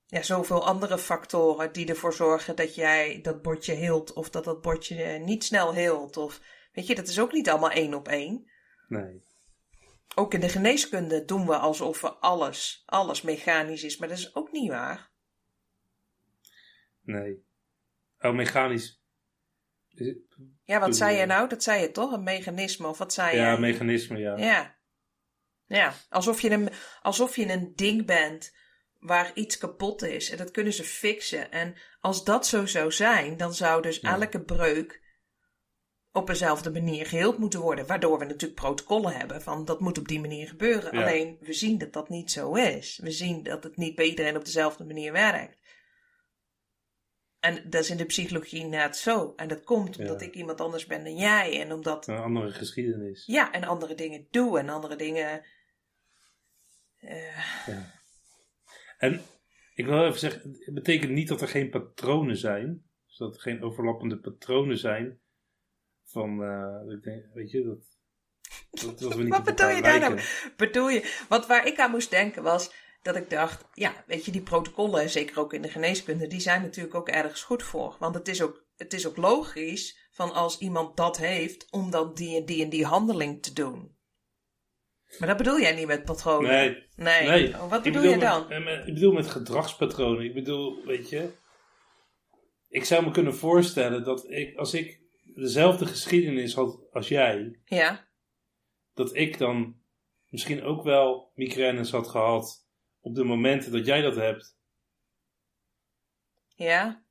Speaker 2: ja, zoveel andere factoren die ervoor zorgen dat jij dat bordje heelt. Of dat dat bordje eh, niet snel heelt. Of weet je, dat is ook niet allemaal één op één.
Speaker 1: Nee.
Speaker 2: Ook in de geneeskunde doen we alsof we alles, alles mechanisch is. Maar dat is ook niet waar.
Speaker 1: Nee. Oh, mechanisch.
Speaker 2: Ja, wat zei
Speaker 1: je-
Speaker 2: je nou? Dat zei je toch? Een mechanisme of wat zei
Speaker 1: Ja,
Speaker 2: je?
Speaker 1: mechanisme, ja.
Speaker 2: Ja. Ja, alsof je, een, alsof je een ding bent waar iets kapot is. En dat kunnen ze fixen. En als dat zo zou zijn, dan zou dus
Speaker 1: Ja.
Speaker 2: elke breuk op dezelfde manier geheeld moeten worden. Waardoor we natuurlijk protocollen hebben van dat moet op die manier gebeuren.
Speaker 1: Ja.
Speaker 2: Alleen we zien dat dat niet zo is. We zien dat het niet bij iedereen op dezelfde manier werkt. En dat is in de psychologie net zo. En dat komt omdat
Speaker 1: Ja.
Speaker 2: ik iemand anders ben dan jij. En omdat,
Speaker 1: Een andere geschiedenis.
Speaker 2: ja, en andere dingen doe en andere dingen. eh,
Speaker 1: En ik wil even zeggen, het betekent niet dat er geen patronen zijn. Dus dat er geen overlappende patronen zijn. Van, eh, ik denk, weet je, dat, dat, dat we niet
Speaker 2: Wat bedoel je daar nou? Bedoel je? Want waar ik aan moest denken was dat ik dacht, ja, weet je, die protocollen, zeker ook in de geneeskunde, die zijn natuurlijk ook ergens goed voor. Want het is ook, het is ook logisch van als iemand dat heeft, om dan die en die en die handeling te doen. Maar dat bedoel jij niet met patronen?
Speaker 1: Nee,
Speaker 2: Nee.
Speaker 1: nee.
Speaker 2: Oh, wat bedoel je dan?
Speaker 1: eh, met- ik bedoel met gedragspatronen. Ik bedoel, weet je, ik zou me kunnen voorstellen dat ik, als ik dezelfde geschiedenis had als jij,
Speaker 2: Ja,
Speaker 1: dat ik dan misschien ook wel migraines had gehad op de momenten dat jij dat hebt.
Speaker 2: ja.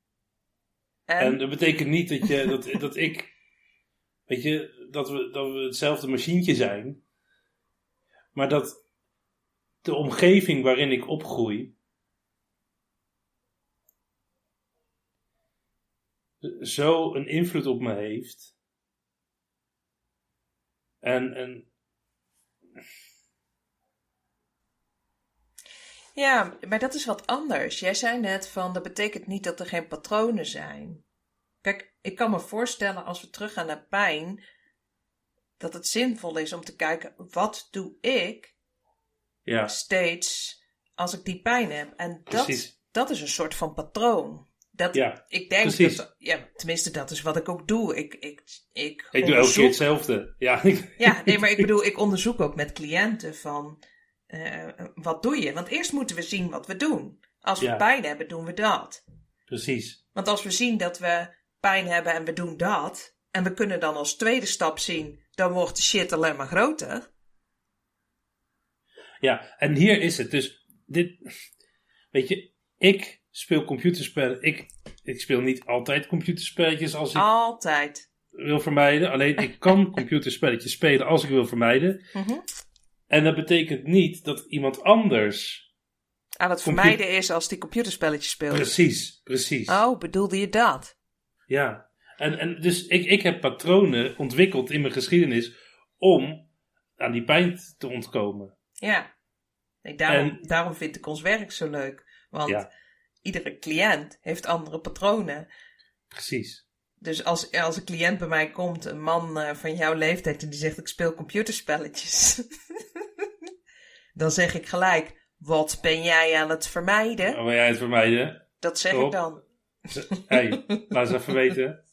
Speaker 2: En?
Speaker 1: En dat betekent niet dat, je, dat, dat ik, weet je, dat we, dat we hetzelfde machientje zijn. Maar dat de omgeving waarin ik opgroei, zo een invloed op me heeft. En, en
Speaker 2: Ja, maar dat is wat anders. Jij zei net van, dat betekent niet dat er geen patronen zijn. Kijk, ik kan me voorstellen als we teruggaan naar pijn, dat het zinvol is om te kijken, wat doe ik
Speaker 1: ja,
Speaker 2: steeds als ik die pijn heb? En dat,
Speaker 1: Precies.
Speaker 2: dat is een soort van patroon. Dat,
Speaker 1: ja.
Speaker 2: ik denk
Speaker 1: precies.
Speaker 2: dat, ja, tenminste dat is wat ik ook doe. Ik, ik, ik,
Speaker 1: Ik doe elke keer hetzelfde. Ja,
Speaker 2: ja, nee, maar ik bedoel, ik onderzoek ook met cliënten van eh, wat doe je? Want eerst moeten we zien wat we doen. Als we
Speaker 1: Ja.
Speaker 2: pijn hebben, doen we dat.
Speaker 1: precies.
Speaker 2: Want als we zien dat we pijn hebben en we doen dat, en we kunnen dan als tweede stap zien, dan wordt de shit alleen maar groter.
Speaker 1: Ja, en hier is het. Dus dit, weet je, ik speel computerspellen. Ik, ik speel niet altijd computerspelletjes als ik
Speaker 2: Altijd.
Speaker 1: wil vermijden. Alleen ik kan computerspelletjes spelen als ik wil vermijden.
Speaker 2: Mhm.
Speaker 1: En dat betekent niet dat iemand anders.
Speaker 2: Aan het
Speaker 1: Compu-
Speaker 2: vermijden is als die computerspelletjes speelt.
Speaker 1: Precies, precies.
Speaker 2: Oh, bedoelde je dat?
Speaker 1: Ja. En, en dus ik, ik heb patronen ontwikkeld in mijn geschiedenis om aan die pijn te ontkomen.
Speaker 2: Ja. Nee, daarom,
Speaker 1: En-
Speaker 2: daarom vind ik ons werk zo leuk. Want
Speaker 1: Ja.
Speaker 2: iedere cliënt heeft andere patronen.
Speaker 1: Precies.
Speaker 2: Dus als, als een cliënt bij mij komt, een man eh, van jouw leeftijd, en die zegt ik speel computerspelletjes. (laughs) dan zeg ik gelijk, wat ben jij aan het vermijden?
Speaker 1: Oh, wil jij het vermijden?
Speaker 2: Dat zeg ik dan.
Speaker 1: Hé, hey, laat eens even weten.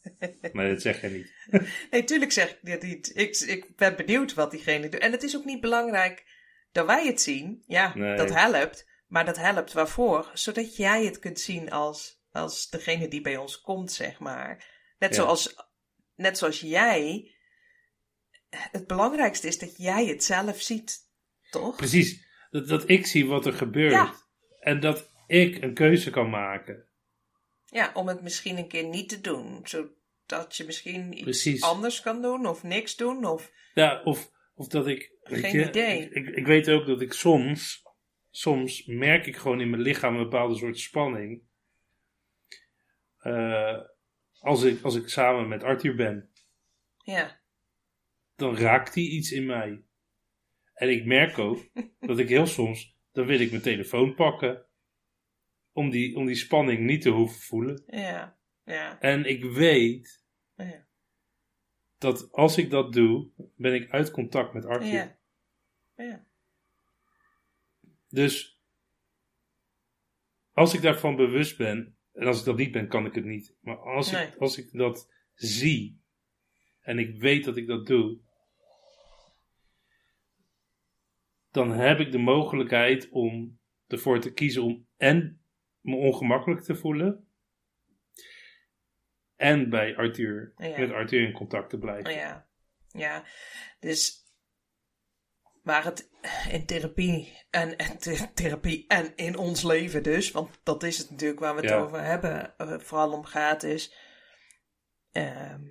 Speaker 1: Nee, dat zeg je niet. (laughs)
Speaker 2: Nee, tuurlijk zeg ik dit niet. Ik, ik ben benieuwd wat diegene doet. En het is ook niet belangrijk dat wij het zien. Ja,
Speaker 1: Nee.
Speaker 2: dat helpt. Maar dat helpt waarvoor? Zodat jij het kunt zien als, als degene die bij ons komt, zeg maar. Net,
Speaker 1: Ja.
Speaker 2: zoals, net zoals jij. Het belangrijkste is dat jij het zelf ziet, toch?
Speaker 1: Precies. Dat, dat ik zie wat er gebeurt.
Speaker 2: Ja.
Speaker 1: En dat ik een keuze kan maken.
Speaker 2: Ja, om het misschien een keer niet te doen. Zodat je misschien iets
Speaker 1: Precies.
Speaker 2: anders kan doen of niks doen. Of,
Speaker 1: Ja, of, of dat ik.
Speaker 2: Geen
Speaker 1: je,
Speaker 2: idee.
Speaker 1: Ik, ik, ik weet ook dat ik soms. Soms merk ik gewoon in mijn lichaam een bepaalde soort spanning. Eh, als, ik, als ik samen met Arthur ben,
Speaker 2: ja,
Speaker 1: dan raakt hij iets in mij. En ik merk ook dat ik heel soms. Dan wil ik mijn telefoon pakken. Om die, om die spanning niet te hoeven voelen.
Speaker 2: ja, ja,
Speaker 1: En ik weet
Speaker 2: ja.
Speaker 1: dat als ik dat doe, ben ik uit contact met Arthur.
Speaker 2: Ja. ja.
Speaker 1: Dus als ik daarvan bewust ben, en als ik dat niet ben, kan ik het niet. Maar als,
Speaker 2: Nee.
Speaker 1: ik, als ik dat zie en ik weet dat ik dat doe, dan heb ik de mogelijkheid om ervoor te kiezen om en me ongemakkelijk te voelen. En bij Arthur,
Speaker 2: Ja.
Speaker 1: met Arthur in contact te blijven.
Speaker 2: Ja, ja. Dus waar het in therapie en, en the- therapie en in ons leven dus, want dat is het natuurlijk waar we het
Speaker 1: Ja.
Speaker 2: over hebben, eh, vooral om gaat, is ehm,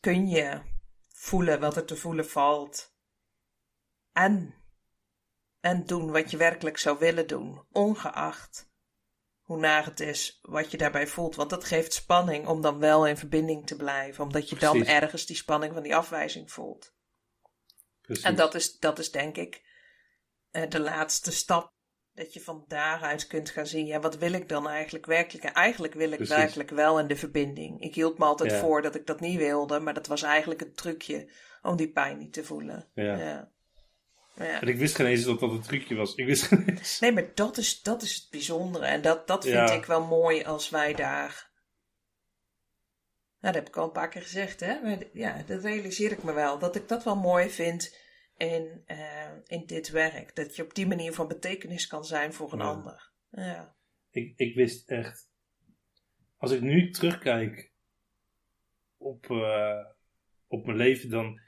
Speaker 2: kun je voelen wat er te voelen valt. En, en doen wat je werkelijk zou willen doen, ongeacht hoe naar het is wat je daarbij voelt. Want dat geeft spanning om dan wel in verbinding te blijven, omdat je dan ergens die spanning van die afwijzing voelt.
Speaker 1: Precies.
Speaker 2: En dat is, dat is denk ik eh, de laatste stap. Dat je van daaruit kunt gaan zien, ja, wat wil ik dan eigenlijk werkelijk? En eigenlijk wil ik
Speaker 1: Precies.
Speaker 2: werkelijk wel in de verbinding. Ik hield me altijd
Speaker 1: Ja.
Speaker 2: voor dat ik dat niet wilde, maar dat was eigenlijk een trucje om die pijn niet te voelen.
Speaker 1: Ja.
Speaker 2: Ja. Ja.
Speaker 1: En ik wist geen eens dat dat een trucje was. Ik wist geen eens.
Speaker 2: Nee, maar dat is, dat is het bijzondere. En dat, dat vind
Speaker 1: Ja.
Speaker 2: ik wel mooi als wij daar. Nou, dat heb ik al een paar keer gezegd, hè? Maar ja, dat realiseer ik me wel. Dat ik dat wel mooi vind in, eh, in dit werk. Dat je op die manier van betekenis kan zijn voor een ander. Ja.
Speaker 1: Ik, ik wist echt. Als ik nu terugkijk op, eh, op mijn leven, dan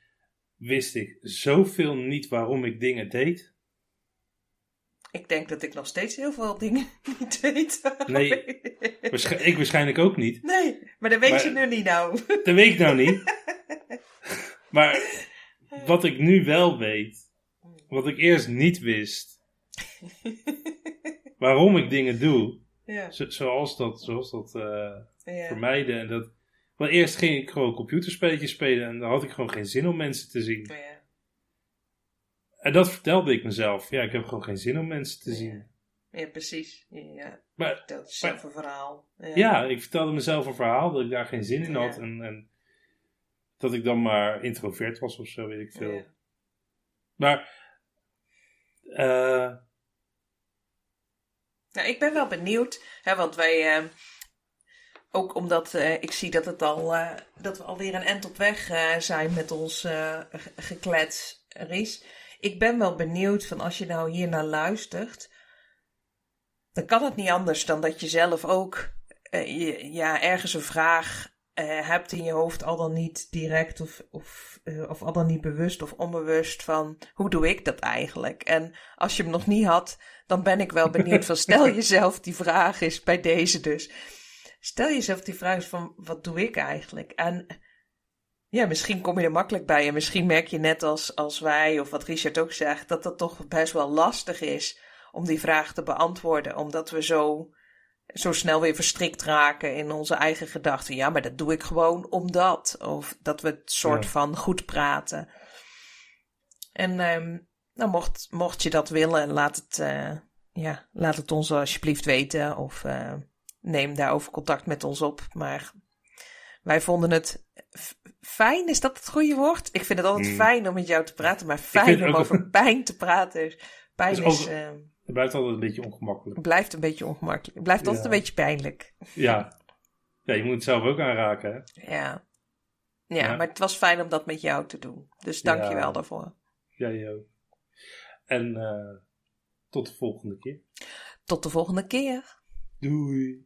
Speaker 1: wist ik zoveel niet waarom ik dingen deed.
Speaker 2: Ik denk dat ik nog steeds heel veel dingen (laughs) niet weet.
Speaker 1: Nee. Waarsch- ik waarschijnlijk ook niet.
Speaker 2: nee, maar dat weet
Speaker 1: Maar-
Speaker 2: je nu niet nou. (laughs)
Speaker 1: Dat weet ik nou niet. (laughs) Maar wat ik nu wel weet, wat ik eerst niet wist, waarom ik dingen doe,
Speaker 2: ja,
Speaker 1: zo- zoals dat, zoals dat eh,
Speaker 2: ja.
Speaker 1: vermijden. En dat, want eerst ging ik gewoon computerspelletjes spelen en dan had ik gewoon geen zin om mensen te zien.
Speaker 2: ja.
Speaker 1: En dat vertelde ik mezelf. Ja, ik heb gewoon geen zin om mensen te
Speaker 2: Ja.
Speaker 1: zien.
Speaker 2: Ja, precies. Ja,
Speaker 1: Maar
Speaker 2: zelf een verhaal.
Speaker 1: ja, ik vertelde mezelf een verhaal dat ik daar geen zin in had. En, en dat ik dan maar introvert was of zo, weet ik veel.
Speaker 2: Ja.
Speaker 1: Maar, eh,
Speaker 2: Nou, ik ben wel benieuwd, hè, want wij, eh, ook omdat eh, ik zie dat, het al, eh, dat we alweer een end op weg eh, zijn met ons ge- geklets, Ries. Ik ben wel benieuwd van als je nou hier naar luistert, dan kan het niet anders dan dat je zelf ook je, ja, ergens een vraag hebt in je hoofd, al dan niet direct of, of, of al dan niet bewust of onbewust van hoe doe ik dat eigenlijk? En als je hem nog niet had, dan ben ik wel benieuwd van stel (laughs) jezelf die vraag is bij deze dus. Stel jezelf die vraag eens van wat doe ik eigenlijk? En ja, misschien kom je er makkelijk bij en misschien merk je net als, als wij of wat Richard ook zegt, dat dat toch best wel lastig is om die vraag te beantwoorden, omdat we zo, zo snel weer verstrikt raken in onze eigen gedachten. Ja, maar dat doe ik gewoon omdat. Of dat we het soort
Speaker 1: Ja.
Speaker 2: van goed praten. En ehm, nou, mocht, mocht je dat willen, laat het, eh, ja, laat het ons alsjeblieft weten. Of eh, neem daarover contact met ons op. Maar wij vonden het fijn, is dat het goede woord? Ik vind het altijd
Speaker 1: Hmm.
Speaker 2: fijn om met jou te praten, maar fijn
Speaker 1: het
Speaker 2: om over pijn te praten. Pijn
Speaker 1: Is
Speaker 2: is,
Speaker 1: ook-
Speaker 2: eh,
Speaker 1: het blijft altijd een beetje ongemakkelijk.
Speaker 2: blijft een beetje ongemakkelijk. Blijft altijd een beetje pijnlijk.
Speaker 1: Ja. ja, je moet het zelf ook aanraken, hè?
Speaker 2: Ja. Ja,
Speaker 1: Ja.
Speaker 2: maar het was fijn om dat met jou te doen. Dus dank je wel daarvoor.
Speaker 1: Jij ook. En eh, tot de volgende keer.
Speaker 2: Tot de volgende keer.
Speaker 1: Doei.